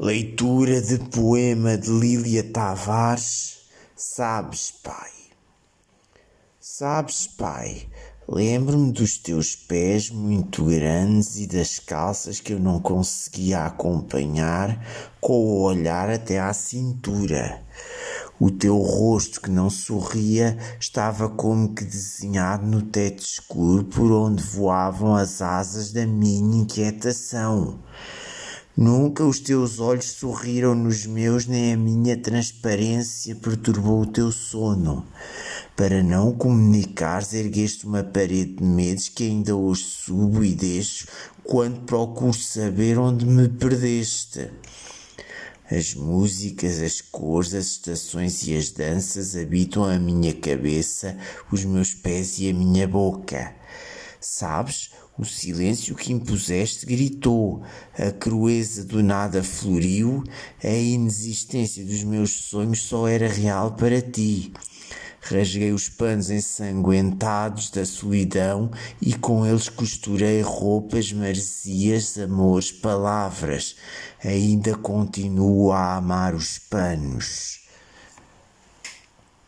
Leitura de poema de Lília Tavares. Sabes, pai. Sabes, pai, lembro-me dos teus pés muito grandes e das calças que eu não conseguia acompanhar com o olhar até à cintura. O teu rosto que não sorria estava como que desenhado no teto escuro por onde voavam as asas da minha inquietação. Nunca os teus olhos sorriram nos meus, nem a minha transparência perturbou o teu sono. Para não comunicares, ergueste uma parede de medos que ainda hoje subo e deixo quando procuro saber onde me perdeste. As músicas, as cores, as estações e as danças habitam a minha cabeça, os meus pés e a minha boca. Sabes, o silêncio que impuseste gritou, a crueza do nada floriu, a inexistência dos meus sonhos só era real para ti. Rasguei os panos ensanguentados da solidão e com eles costurei roupas marzias, amores, palavras. Ainda continuo a amar os panos.